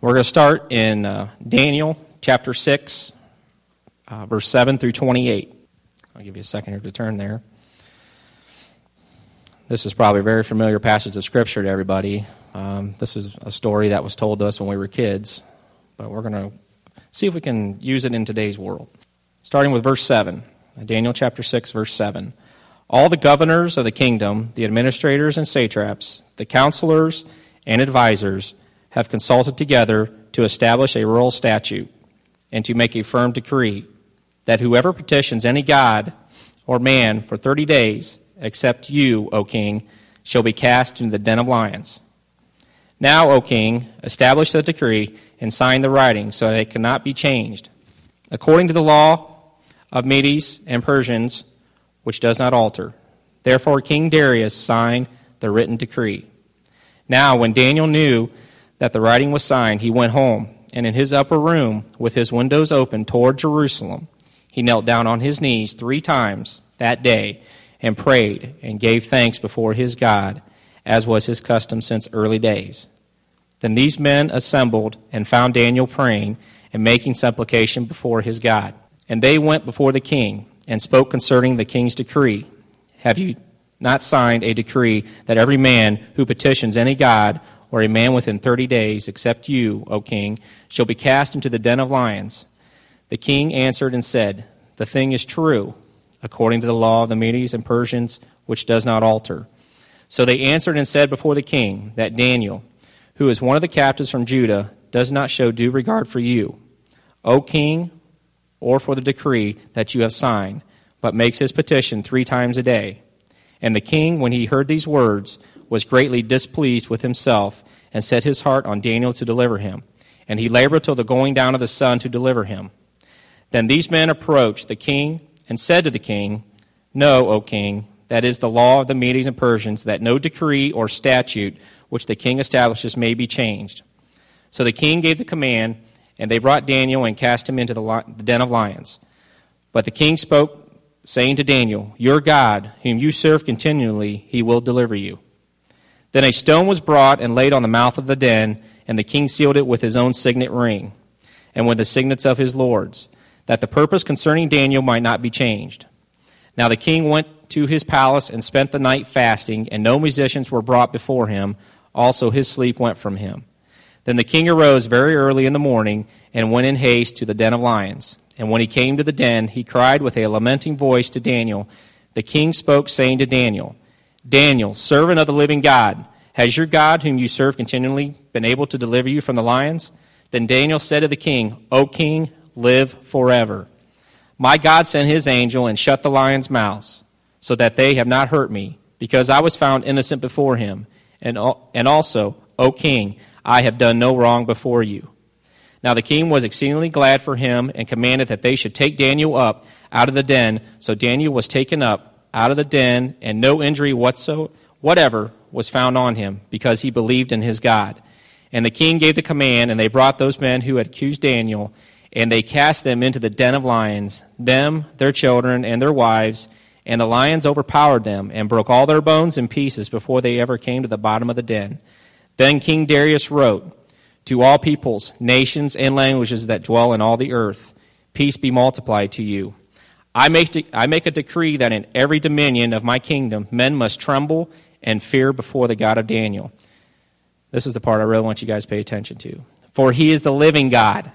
We're going to start in uh, Daniel chapter 6, uh, verse 7 through 28. I'll give you a second here to turn there. This is probably a very familiar passage of Scripture to everybody. Um, this is a story that was told to us when we were kids, but we're going to see if we can use it in today's world. Starting with verse 7, Daniel chapter 6, verse 7. All the governors of the kingdom, the administrators and satraps, the counselors and advisers, have consulted together to establish a royal statute and to make a firm decree that whoever petitions any god or man for 30 days, except you, O king, shall be cast into the den of lions. Now, O king, establish the decree and sign the writing so that it cannot be changed, according to the law of Medes and Persians, which does not alter. Therefore, King Darius signed the written decree. Now, when Daniel knew that the writing was signed, he went home, and in his upper room, with his windows open toward Jerusalem, he knelt down on his knees three times that day and prayed and gave thanks before his God, as was his custom since early days. Then these men assembled and found Daniel praying and making supplication before his God. And they went before the king and spoke concerning the king's decree. Have you not signed a decree that every man who petitions any god or a man within thirty days, except you, O king, shall be cast into the den of lions. The king answered and said, The thing is true, according to the law of the Medes and Persians, which does not alter. So they answered and said before the king that Daniel, who is one of the captives from Judah, does not show due regard for you. O king, or for the decree that you have signed, but makes his petition three times a day. And the king, when he heard these words, was greatly displeased with himself, and set his heart on Daniel to deliver him. And he labored till the going down of the sun to deliver him. Then these men approached the king and said to the king, Know, O king, that is the law of the Medes and Persians, that no decree or statute which the king establishes may be changed. So the king gave the command, and they brought Daniel and cast him into the, den of lions. But the king spoke, saying to Daniel, Your God, whom you serve continually, he will deliver you. Then a stone was brought and laid on the mouth of the den, and the king sealed it with his own signet ring, and with the signets of his lords, that the purpose concerning Daniel might not be changed. Now the king went to his palace and spent the night fasting, and no musicians were brought before him. Also his sleep went from him. Then the king arose very early in the morning and went in haste to the den of lions. And when he came to the den, he cried with a lamenting voice to Daniel. The king spoke, saying to Daniel, Daniel, servant of the living God, has your God, whom you serve continually, been able to deliver you from the lions? Then Daniel said to the king, O king, live forever. My God sent his angel and shut the lions' mouths, so that they have not hurt me, because I was found innocent before him. And, and also, O king, I have done no wrong before you. Now the king was exceedingly glad for him and commanded that they should take Daniel up out of the den. So Daniel was taken up out of the den, and no injury whatsoever, whatever was found on him, because he believed in his God. And the king gave the command, and they brought those men who had accused Daniel, and they cast them into the den of lions, them, their children, and their wives. And the lions overpowered them, and broke all their bones in pieces before they ever came to the bottom of the den. Then King Darius wrote, To all peoples, nations, and languages that dwell in all the earth, peace be multiplied to you. I make, de- I make a decree that in every dominion of my kingdom, men must tremble and fear before the God of Daniel. This is the part I really want you guys to pay attention to. For he is the living God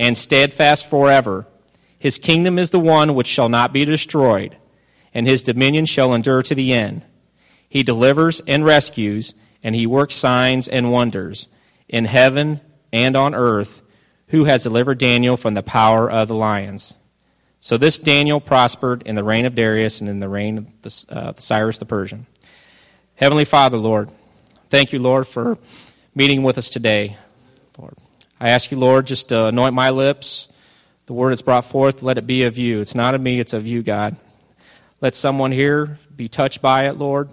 and steadfast forever. His kingdom is the one which shall not be destroyed, and his dominion shall endure to the end. He delivers and rescues, and he works signs and wonders in heaven and on earth, who has delivered Daniel from the power of the lions. So this Daniel prospered in the reign of Darius and in the reign of the, uh, Cyrus the Persian. Heavenly Father, Lord, thank you, Lord, for meeting with us today. Lord, I ask you, Lord, just to anoint my lips. The word that's brought forth, let it be of you. It's not of me, it's of you, God. Let someone here be touched by it, Lord,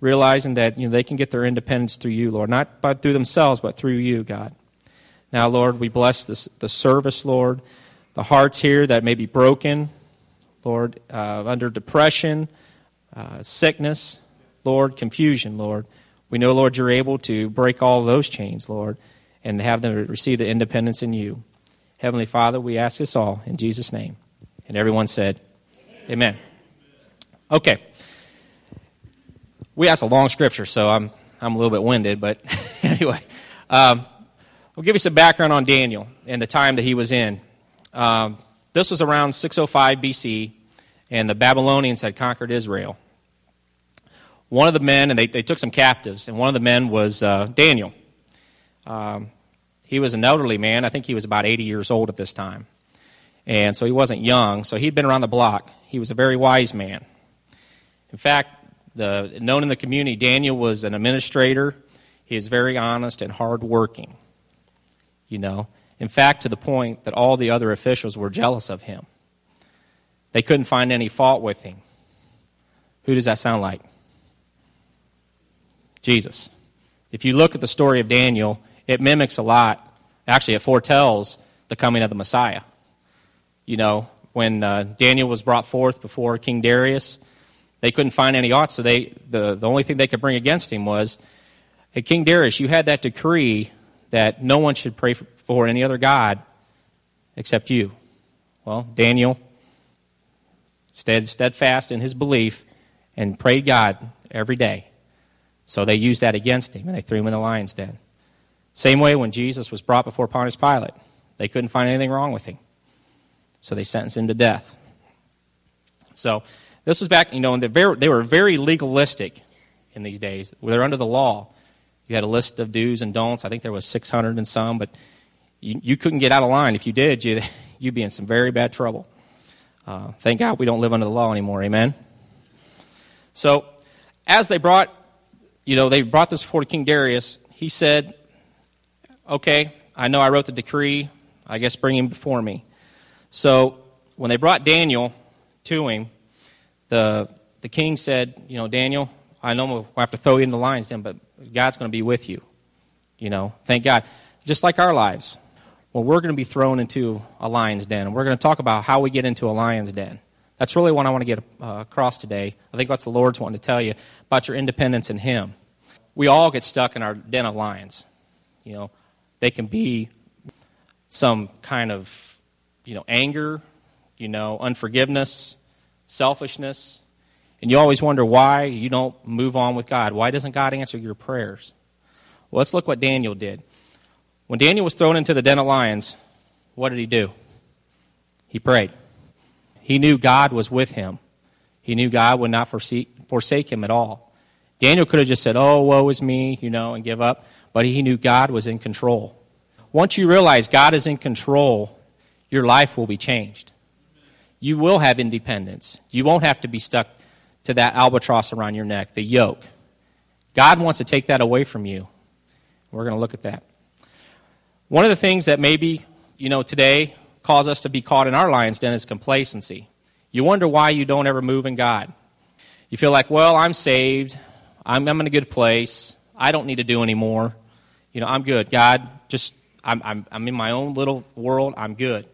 realizing that you know, they can get their independence through you, Lord. Not by, through themselves, but through you, God. Now, Lord, we bless this, the service, Lord the hearts here that may be broken, Lord, uh, under depression, uh, sickness, Lord, confusion, Lord. We know, Lord, you're able to break all those chains, Lord. and have them receive the independence in you. Heavenly Father, we ask this all in Jesus' name. And everyone said, Amen. Amen. Okay. We asked a long scripture, so I'm, I'm a little bit winded, but anyway. Um, we'll give you some background on Daniel and the time that he was in. Um, this was around 605 BC, and the Babylonians had conquered Israel. One of the men, and they, they took some captives, and one of the men was uh, Daniel. Um, he was an elderly man. I think he was about 80 years old at this time. And so he wasn't young, so he'd been around the block. He was a very wise man. In fact, the, known in the community, Daniel was an administrator. He was very honest and hardworking. You know, in fact, to the point that all the other officials were jealous of him. They couldn't find any fault with him. Who does that sound like? Jesus. If you look at the story of Daniel, it mimics a lot. Actually, it foretells the coming of the Messiah. You know, when uh, Daniel was brought forth before King Darius, they couldn't find any ought, so they, the, the only thing they could bring against him was, hey, King Darius, you had that decree that no one should pray for any other God except you. Well, Daniel stayed steadfast in his belief and prayed God every day. So they used that against him and they threw him in the lion's den. Same way when Jesus was brought before Pontius Pilate, they couldn't find anything wrong with him. So they sentenced him to death. So this was back, you know, and they were very legalistic in these days. They're under the law. You had a list of do's and don'ts. I think there was 600 and some, but you, you couldn't get out of line. If you did, you, you'd be in some very bad trouble. Uh, thank God we don't live under the law anymore. Amen. So, as they brought, you know, they brought this before King Darius. He said, "Okay, I know I wrote the decree. I guess bring him before me." So, when they brought Daniel to him, the the king said, "You know, Daniel, I know we'll have to throw you in the lion's den, but God's going to be with you. You know, thank God. Just like our lives. Well, we're going to be thrown into a lion's den, and we're going to talk about how we get into a lion's den. That's really what I want to get uh, across today. I think that's the Lord's wanting to tell you about your independence in Him. We all get stuck in our den of lions. You know, they can be some kind of, you know, anger, you know, unforgiveness, selfishness, and you always wonder why you don't move on with God. Why doesn't God answer your prayers? Well, let's look what Daniel did. When Daniel was thrown into the den of lions, what did he do? He prayed. He knew God was with him. He knew God would not forsake, him at all. Daniel could have just said, Oh, woe is me, you know, and give up. But he knew God was in control. Once you realize God is in control, your life will be changed. You will have independence. You won't have to be stuck to that albatross around your neck, the yoke. God wants to take that away from you. We're going to look at that. One of the things that maybe, you know, today cause us to be caught in our lion's den is complacency. You wonder why you don't ever move in God. You feel like, well, I'm saved. I'm, I'm in a good place. I don't need to do anymore. You know, I'm good. God, just, I'm, I'm, I'm in my own little world. I'm good.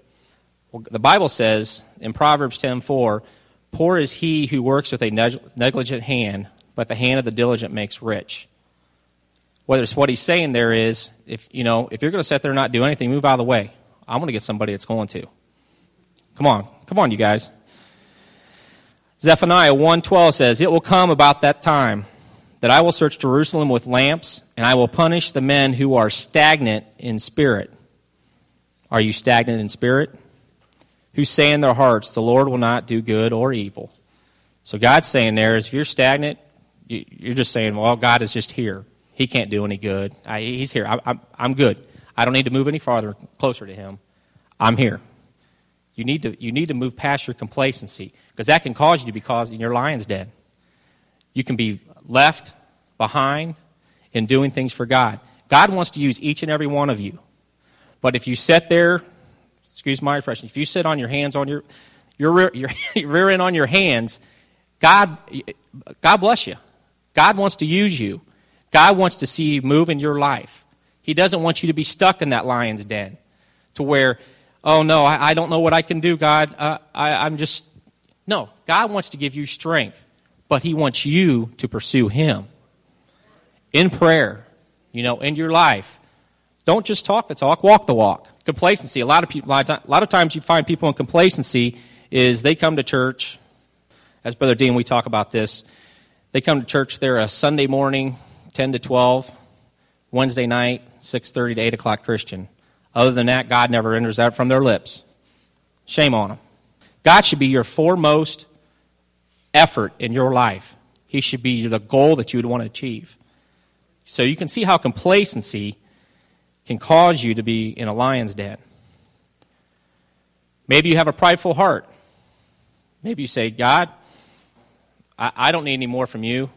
Well, the Bible says in Proverbs 10:4, Poor is he who works with a negligent hand, but the hand of the diligent makes rich. Whether it's what he's saying there is, if you know, if you're going to sit there and not do anything, move out of the way. I'm going to get somebody that's going to. Come on, come on, you guys. Zephaniah 1:12 says, "It will come about that time that I will search Jerusalem with lamps, and I will punish the men who are stagnant in spirit." Are you stagnant in spirit? who say in their hearts, The Lord will not do good or evil. So God's saying there is if you're stagnant, you're just saying, Well, God is just here. He can't do any good. I, he's here. I, I'm, I'm good. I don't need to move any farther, closer to Him. I'm here. You need to, you need to move past your complacency because that can cause you to be caused in your lion's den. You can be left behind in doing things for God. God wants to use each and every one of you. But if you sit there excuse my expression, if you sit on your hands on your, your your rear end on your hands, God, God bless you. God wants to use you. God wants to see you move in your life. He doesn't want you to be stuck in that lion's den to where, oh no, I, I don't know what I can do, God. Uh, I, I'm just. No, God wants to give you strength, but He wants you to pursue Him in prayer, you know, in your life. Don't just talk the talk, walk the walk. Complacency. A lot of people, a lot of times you find people in complacency is they come to church. As Brother Dean, we talk about this. They come to church. They're a Sunday morning, ten to twelve, Wednesday night, six thirty to eight o'clock Christian. Other than that, God never enters that from their lips. Shame on them. God should be your foremost effort in your life. He should be the goal that you would want to achieve. So you can see how complacency can cause you to be in a lion's den. Maybe you have a prideful heart. Maybe you say, God, I, I don't need any more from you.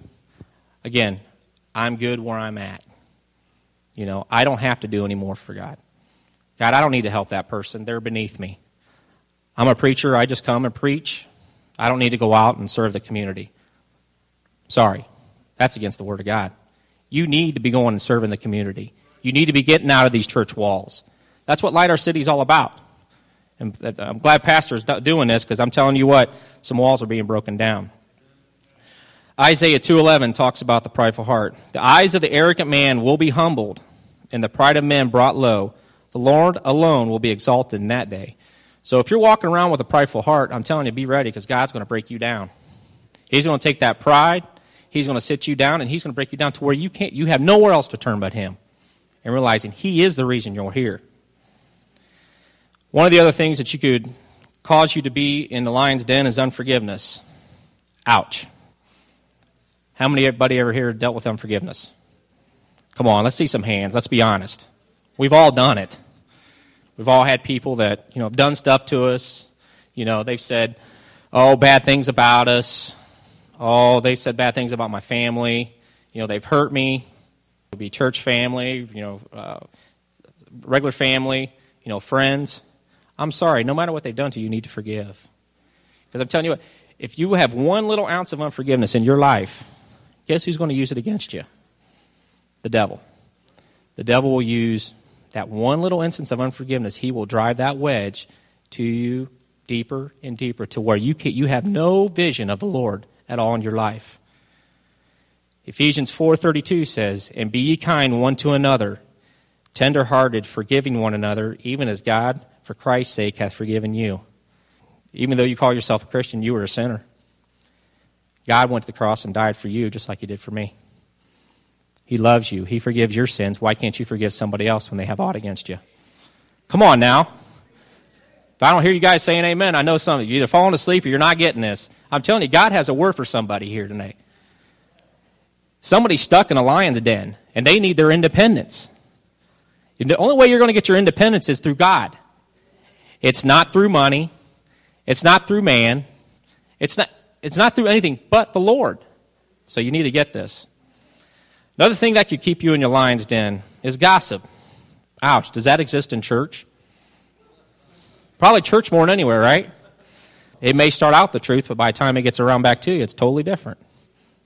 Again, I'm good where I'm at. You know, I don't have to do any more for God. God, I don't need to help that person. They're beneath me. I'm a preacher. I just come and preach. I don't need to go out and serve the community. Sorry. That's against the Word of God. You need to be going and serving the community. You need to be getting out of these church walls. That's what Light Our City is all about. And uh, I'm glad Pastor's doing this because I'm telling you what, some walls are being broken down. Isaiah 2:11 talks about the prideful heart. The eyes of the arrogant man will be humbled, and the pride of men brought low. The Lord alone will be exalted in that day. So if you're walking around with a prideful heart, I'm telling you, be ready because God's going to break you down. He's going to take that pride, He's going to sit you down, and He's going to break you down to where you can't. You have nowhere else to turn but Him, and realizing He is the reason you're here. One of the other things that you could cause you to be in the lion's den is unforgiveness. Ouch. How many everybody ever here dealt with unforgiveness? Come on, let's see some hands. Let's be honest. We've all done it. We've all had people that, you know, have done stuff to us. You know, they've said, oh, bad things about us. Oh, they've said bad things about my family. You know, they've hurt me. It would be church family, you know, uh, regular family, you know, friends. I'm sorry. No matter what they've done to you, you need to forgive. Because I'm telling you what, if you have one little ounce of unforgiveness in your life, guess who's going to use it against you? The devil. The devil will use that one little instance of unforgiveness, he will drive that wedge to you deeper and deeper to where you, can, you have no vision of the Lord at all in your life. Ephesians 4:32 says, "And be ye kind one to another, tender-hearted, forgiving one another, even as God for Christ's sake hath forgiven you." Even though you call yourself a Christian, you are a sinner. God went to the cross and died for you just like he did for me. He loves you. He forgives your sins. Why can't you forgive somebody else when they have aught against you? Come on now. If I don't hear you guys saying amen, I know some of you either falling asleep or you're not getting this. I'm telling you, God has a word for somebody here tonight. Somebody's stuck in a lion's den, and they need their independence. The only way you're going to get your independence is through God. It's not through money. It's not through man. It's not, it's not through anything but the Lord. So you need to get this. Another thing that could keep you in your lion's den is gossip. Ouch, does that exist in church? Probably church more than anywhere, right? It may start out the truth, but by the time it gets around back to you, it's totally different.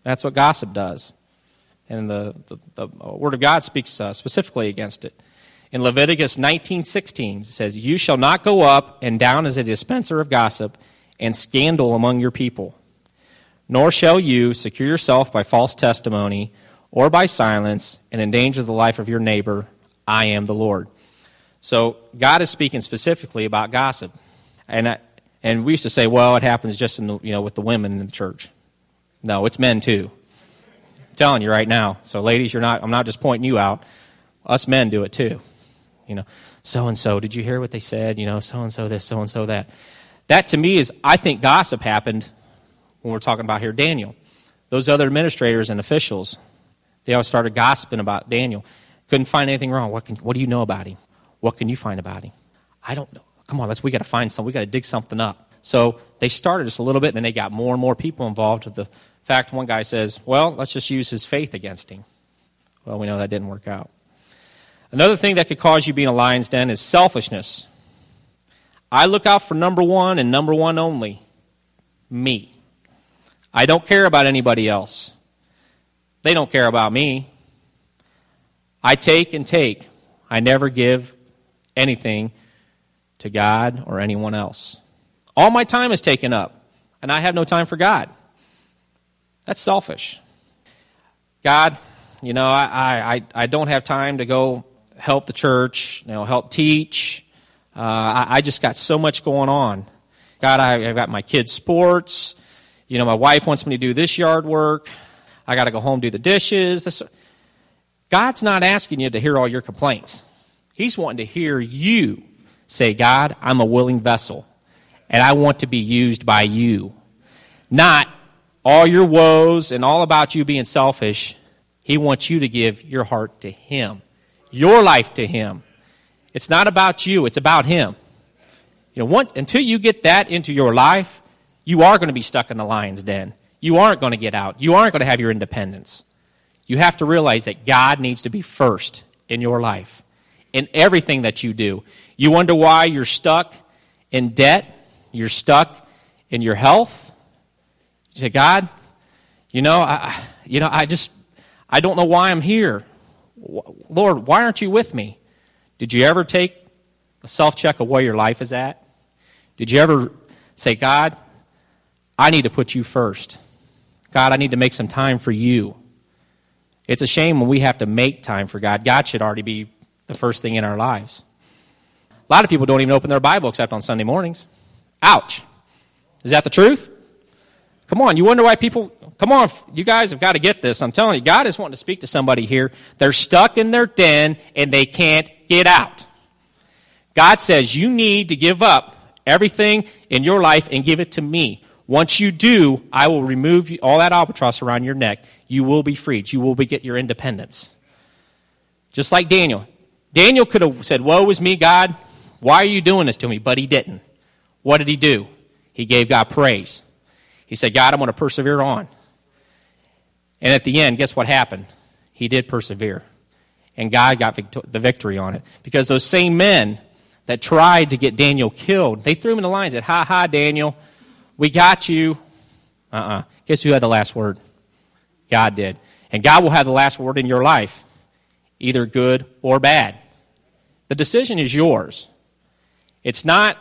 That's what gossip does. And the, the, the Word of God speaks uh, specifically against it. In Leviticus 19:16 it says, "You shall not go up and down as a dispenser of gossip and scandal among your people, nor shall you secure yourself by false testimony or by silence and endanger the life of your neighbor, I am the Lord. So God is speaking specifically about gossip. And, I, and we used to say, well, it happens just in the, you know, with the women in the church. No, it's men too. I'm telling you right now. So ladies, you're not, I'm not just pointing you out. Us men do it too. You know, so and so, did you hear what they said? You know, so and so this, so and so that. That to me is, I think gossip happened when we're talking about here Daniel. Those other administrators and officials, they all started gossiping about Daniel. Couldn't find anything wrong. What, can, what do you know about him? What can you find about him? I don't know. Come on, let's, we got to find something. We got to dig something up. So they started just a little bit, and then they got more and more people involved. With the fact, one guy says, well, let's just use his faith against him. Well, we know that didn't work out. Another thing that could cause you being be in a lion's den is selfishness. I look out for number one and number one only me. I don't care about anybody else. They don't care about me. I take and take. I never give anything to God or anyone else. All my time is taken up, and I have no time for God. That's selfish. God, you know, I, I, I don't have time to go help the church, you know, help teach. Uh, I, I, just got so much going on. God, I, I've got my kids' sports. You know, my wife wants me to do this yard work. I got to go home do the dishes. God's not asking you to hear all your complaints. He's wanting to hear you say, God, I'm a willing vessel, and I want to be used by you. Not all your woes and all about you being selfish. He wants you to give your heart to Him, your life to Him. It's not about you, it's about Him. You know, once, until you get that into your life, you are going to be stuck in the lion's den. You aren't going to get out. You aren't going to have your independence. You have to realize that God needs to be first in your life, in everything that you do. You wonder why you're stuck in debt, you're stuck in your health. You say, God, you know, I, you know, I just, I don't know why I'm here. Lord, why aren't you with me? Did you ever take a self check of where your life is at? Did you ever say, God, I need to put you first? God, I need to make some time for you. It's a shame when we have to make time for God. God should already be the first thing in our lives. A lot of people don't even open their Bible except on Sunday mornings. Ouch. Is that the truth? Come on, you wonder why people, come on, you guys have got to get this. I'm telling you, God is wanting to speak to somebody here. They're stuck in their den and they can't get out. God says you need to give up everything in your life and give it to me. Once you do, I will remove all that albatross around your neck. You will be freed. You will be, get your independence. Just like Daniel. Daniel could have said, Woe is me, God. Why are you doing this to me? But he didn't. What did he do? He gave God praise. He said, God, I'm going to persevere on. And at the end, guess what happened? He did persevere. And God got the victory on it. Because those same men that tried to get Daniel killed, they threw him in the lions and said, Ha ha, Daniel, we got you. Uh uh-uh. uh Guess who had the last word? God did. And God will have the last word in your life, either good or bad. The decision is yours. It's not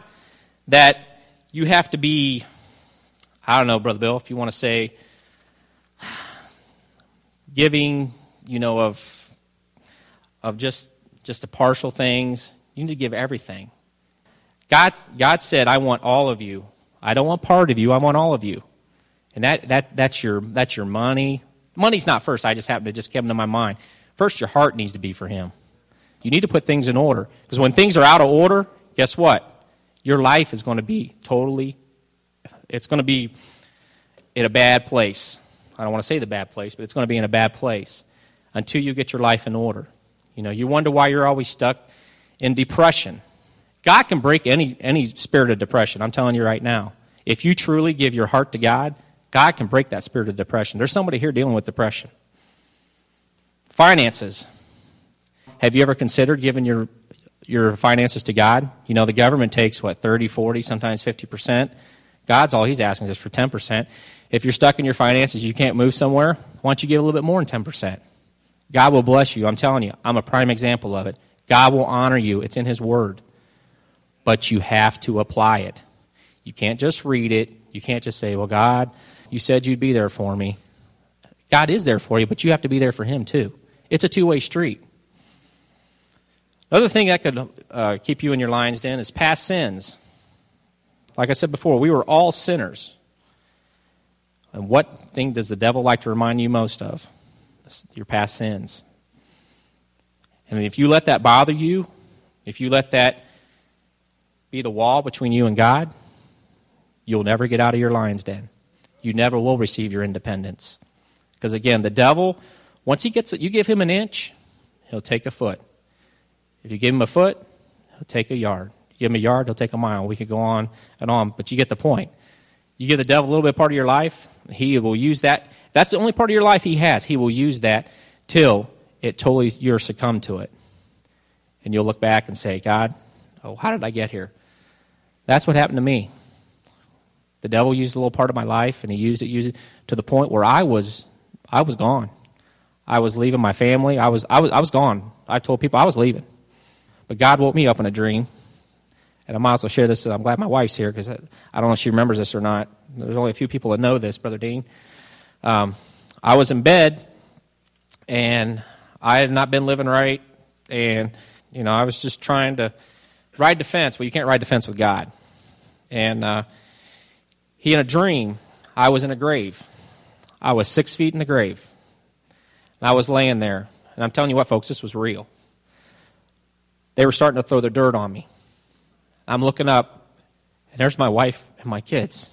that you have to be, I don't know, Brother Bill, if you want to say, giving, you know, of, of just, just the partial things. You need to give everything. God, God said, I want all of you. I don't want part of you, I want all of you. And that, that, that's, your, that's your money. Money's not first. I just happened to just come to my mind. First, your heart needs to be for Him. You need to put things in order. Because when things are out of order, guess what? Your life is going to be totally, it's going to be in a bad place. I don't want to say the bad place, but it's going to be in a bad place until you get your life in order. You know, you wonder why you're always stuck in depression. God can break any, any spirit of depression. I'm telling you right now. If you truly give your heart to God, God can break that spirit of depression. There's somebody here dealing with depression. Finances. Have you ever considered giving your, your finances to God? You know, the government takes, what, 30, 40, sometimes 50%. God's all he's asking is for 10%. If you're stuck in your finances, you can't move somewhere, why don't you give a little bit more than 10%? God will bless you. I'm telling you, I'm a prime example of it. God will honor you. It's in His Word. But you have to apply it. You can't just read it. You can't just say, well, God, you said you'd be there for me. God is there for you, but you have to be there for Him too. It's a two way street. Another thing that could uh, keep you in your lion's den is past sins. Like I said before, we were all sinners. And what thing does the devil like to remind you most of? Your past sins. And if you let that bother you, if you let that be the wall between you and God, you'll never get out of your lion's den you never will receive your independence. Because again, the devil, once he gets it, you give him an inch, he'll take a foot. If you give him a foot, he'll take a yard. You give him a yard, he'll take a mile. We could go on and on, but you get the point. You give the devil a little bit part of your life, he will use that. That's the only part of your life he has. He will use that till it totally you're succumb to it. And you'll look back and say, God, oh, how did I get here? That's what happened to me. The devil used a little part of my life, and he used it, used it to the point where I was, I was gone. I was leaving my family. I was, I was, I was gone. I told people I was leaving. But God woke me up in a dream. And I might as well share this. I'm glad my wife's here because I, I, don't know if she remembers this or not. There's only a few people that know this, Brother Dean. Um, I was in bed, and I had not been living right And, you know, I was just trying to ride the fence. Well, you can't ride the fence with God. And uh, he, in a dream, I was in a grave. I was six feet in the grave. And I was laying there. And I'm telling you what, folks, this was real. They were starting to throw the dirt on me. I'm looking up, and there's my wife and my kids.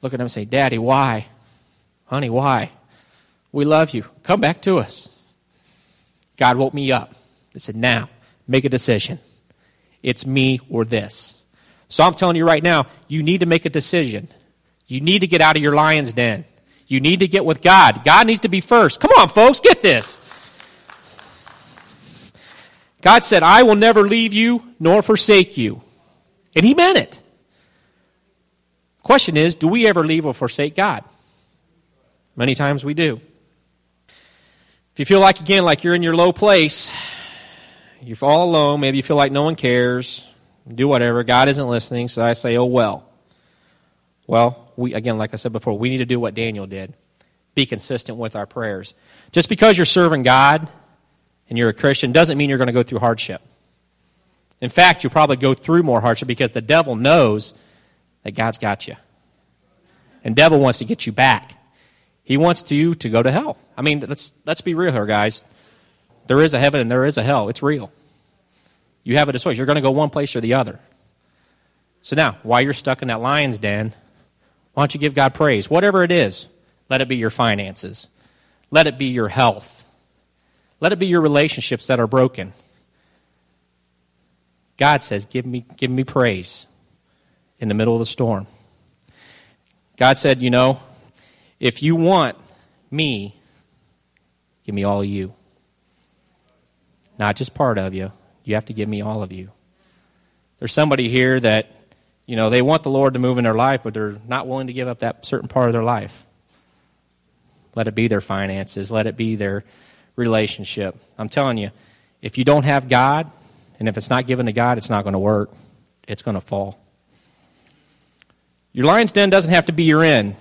Looking at them and say, Daddy, why? Honey, why? We love you. Come back to us. God woke me up. He said, Now, make a decision. It's me or this. So I'm telling you right now, you need to make a decision. You need to get out of your lion's den. You need to get with God. God needs to be first. Come on, folks, get this. God said, I will never leave you nor forsake you. And He meant it. Question is, do we ever leave or forsake God? Many times we do. If you feel like, again, like you're in your low place, you're all alone, maybe you feel like no one cares, do whatever, God isn't listening, so I say, oh well. Well, we, again, like I said before, we need to do what Daniel did be consistent with our prayers. Just because you're serving God and you're a Christian doesn't mean you're going to go through hardship. In fact, you'll probably go through more hardship because the devil knows that God's got you. And devil wants to get you back. He wants you to go to hell. I mean, let's, let's be real here, guys. There is a heaven and there is a hell. It's real. You have a choice. You're going to go one place or the other. So now, while you're stuck in that lion's den, why don't you give God praise? Whatever it is, let it be your finances, let it be your health, let it be your relationships that are broken. God says, Give me, give me praise in the middle of the storm. God said, You know, if you want me, give me all you. Not just part of you. You have to give me all of you. There's somebody here that, you know, they want the Lord to move in their life, but they're not willing to give up that certain part of their life. Let it be their finances, let it be their relationship. I'm telling you, if you don't have God, and if it's not given to God, it's not going to work. It's going to fall. Your lion's den doesn't have to be your end.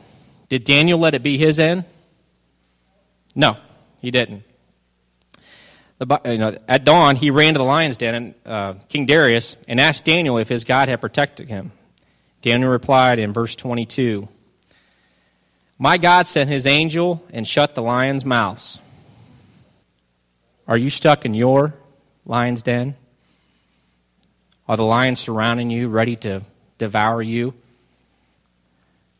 Did Daniel let it be his end? No, he didn't. You know, at dawn, he ran to the lion's den, and uh, King Darius, and asked Daniel if his God had protected him. Daniel replied in verse 22 My God sent his angel and shut the lion's mouths. Are you stuck in your lion's den? Are the lions surrounding you, ready to devour you?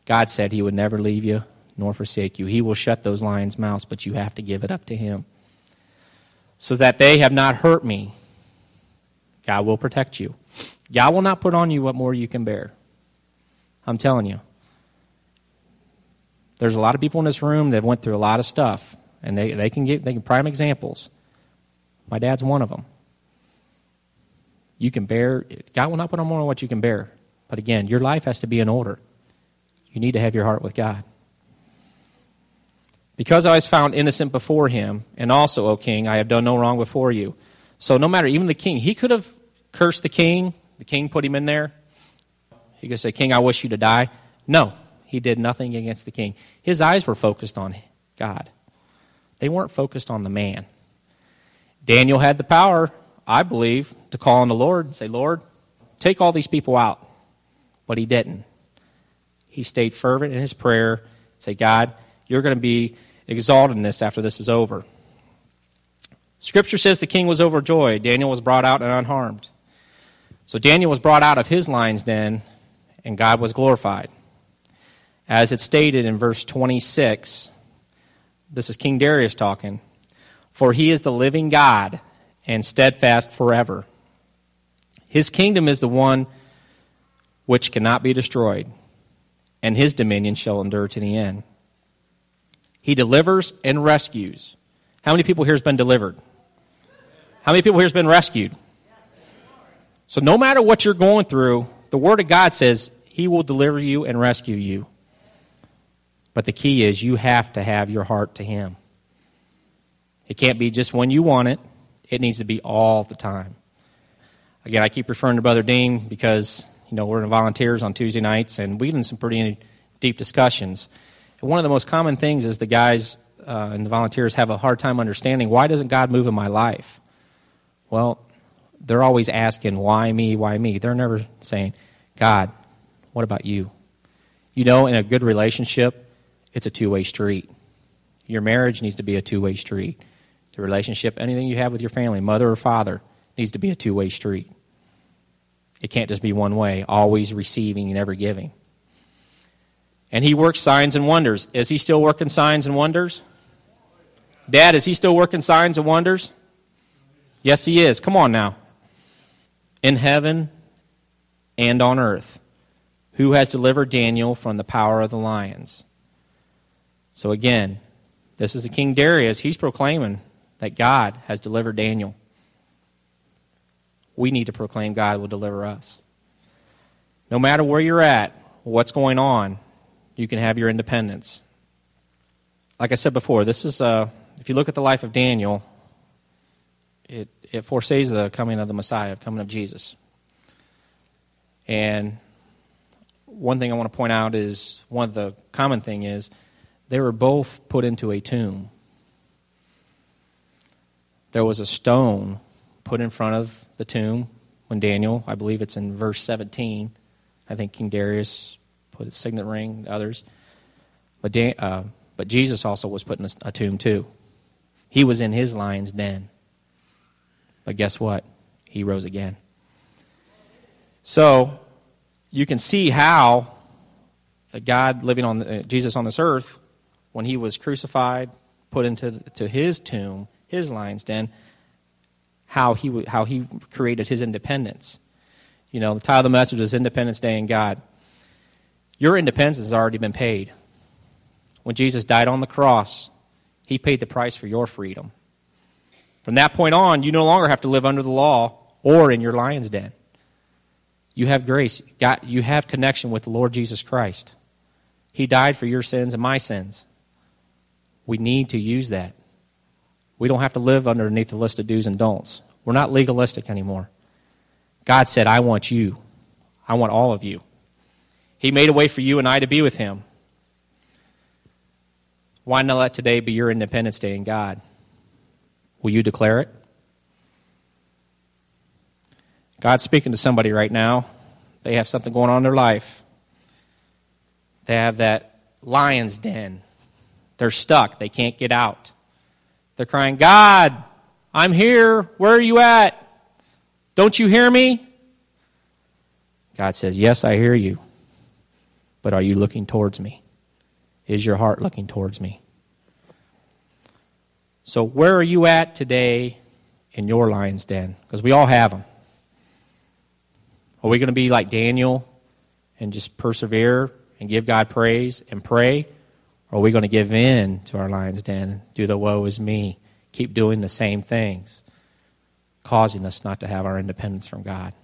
God said he would never leave you nor forsake you. He will shut those lions' mouths, but you have to give it up to him. So that they have not hurt me, God will protect you. God will not put on you what more you can bear. I'm telling you. There's a lot of people in this room that went through a lot of stuff, and they, they can get they can prime examples. My dad's one of them. You can bear, God will not put on more than what you can bear. But again, your life has to be in order. You need to have your heart with God. Because I was found innocent before him, and also, O king, I have done no wrong before you. So, no matter, even the king, he could have cursed the king. The king put him in there. He could say, King, I wish you to die. No, he did nothing against the king. His eyes were focused on God, they weren't focused on the man. Daniel had the power, I believe, to call on the Lord and say, Lord, take all these people out. But he didn't he stayed fervent in his prayer. Say, God, you're going to be exalted in this after this is over. Scripture says the king was overjoyed. Daniel was brought out and unharmed. So Daniel was brought out of his lion's den, and God was glorified. As it's stated in verse 26, this is King Darius talking. For he is the living God and steadfast forever. His kingdom is the one which cannot be destroyed and his dominion shall endure to the end. He delivers and rescues. How many people here has been delivered? How many people here has been rescued? So no matter what you're going through, the word of God says he will deliver you and rescue you. But the key is you have to have your heart to him. It can't be just when you want it. It needs to be all the time. Again, I keep referring to Brother Dean because you know, we're in volunteers on Tuesday nights, and we get in some pretty deep discussions. One of the most common things is the guys uh, and the volunteers have a hard time understanding why doesn't God move in my life? Well, they're always asking, why me, why me? They're never saying, God, what about you? You know, in a good relationship, it's a two way street. Your marriage needs to be a two way street. The relationship, anything you have with your family, mother or father, needs to be a two way street. It can't just be one way, always receiving, and never giving. And he works signs and wonders. Is he still working signs and wonders? Dad, is he still working signs and wonders? Yes, he is. Come on now. In heaven and on earth, who has delivered Daniel from the power of the lions? So again, this is the King Darius. He's proclaiming that God has delivered Daniel. We need to proclaim God will deliver us. No matter where you're at, what's going on, you can have your independence. Like I said before, this is uh, if you look at the life of Daniel, it it foresays the coming of the Messiah, the coming of Jesus. And one thing I want to point out is one of the common thing is they were both put into a tomb. There was a stone put in front of the tomb when Daniel, I believe it's in verse 17. I think King Darius put his signet ring, others. But, Dan, uh, but Jesus also was put in a, a tomb too. He was in his lion's den. But guess what? He rose again. So you can see how the God living on the, uh, Jesus on this earth, when he was crucified, put into to his tomb, his lion's den, how he how he created his independence. You know, the title of the message is Independence Day in God. Your independence has already been paid. When Jesus died on the cross, he paid the price for your freedom. From that point on, you no longer have to live under the law or in your lion's den. You have grace. God, you have connection with the Lord Jesus Christ. He died for your sins and my sins. We need to use that. We don't have to live underneath the list of do's and don'ts. We're not legalistic anymore. God said, I want you. I want all of you. He made a way for you and I to be with Him. Why not let today be your Independence Day in God? Will you declare it? God's speaking to somebody right now. They have something going on in their life. They have that lion's den. They're stuck. They can't get out. They're crying, God, I'm here. Where are you at? Don't you hear me? God says, Yes, I hear you. But are you looking towards me? Is your heart looking towards me? So, where are you at today in your lion's den? Because we all have them. Are we going to be like Daniel and just persevere and give God praise and pray? Or are we going to give in to our lion's den, do the woe is me, keep doing the same things, causing us not to have our independence from God?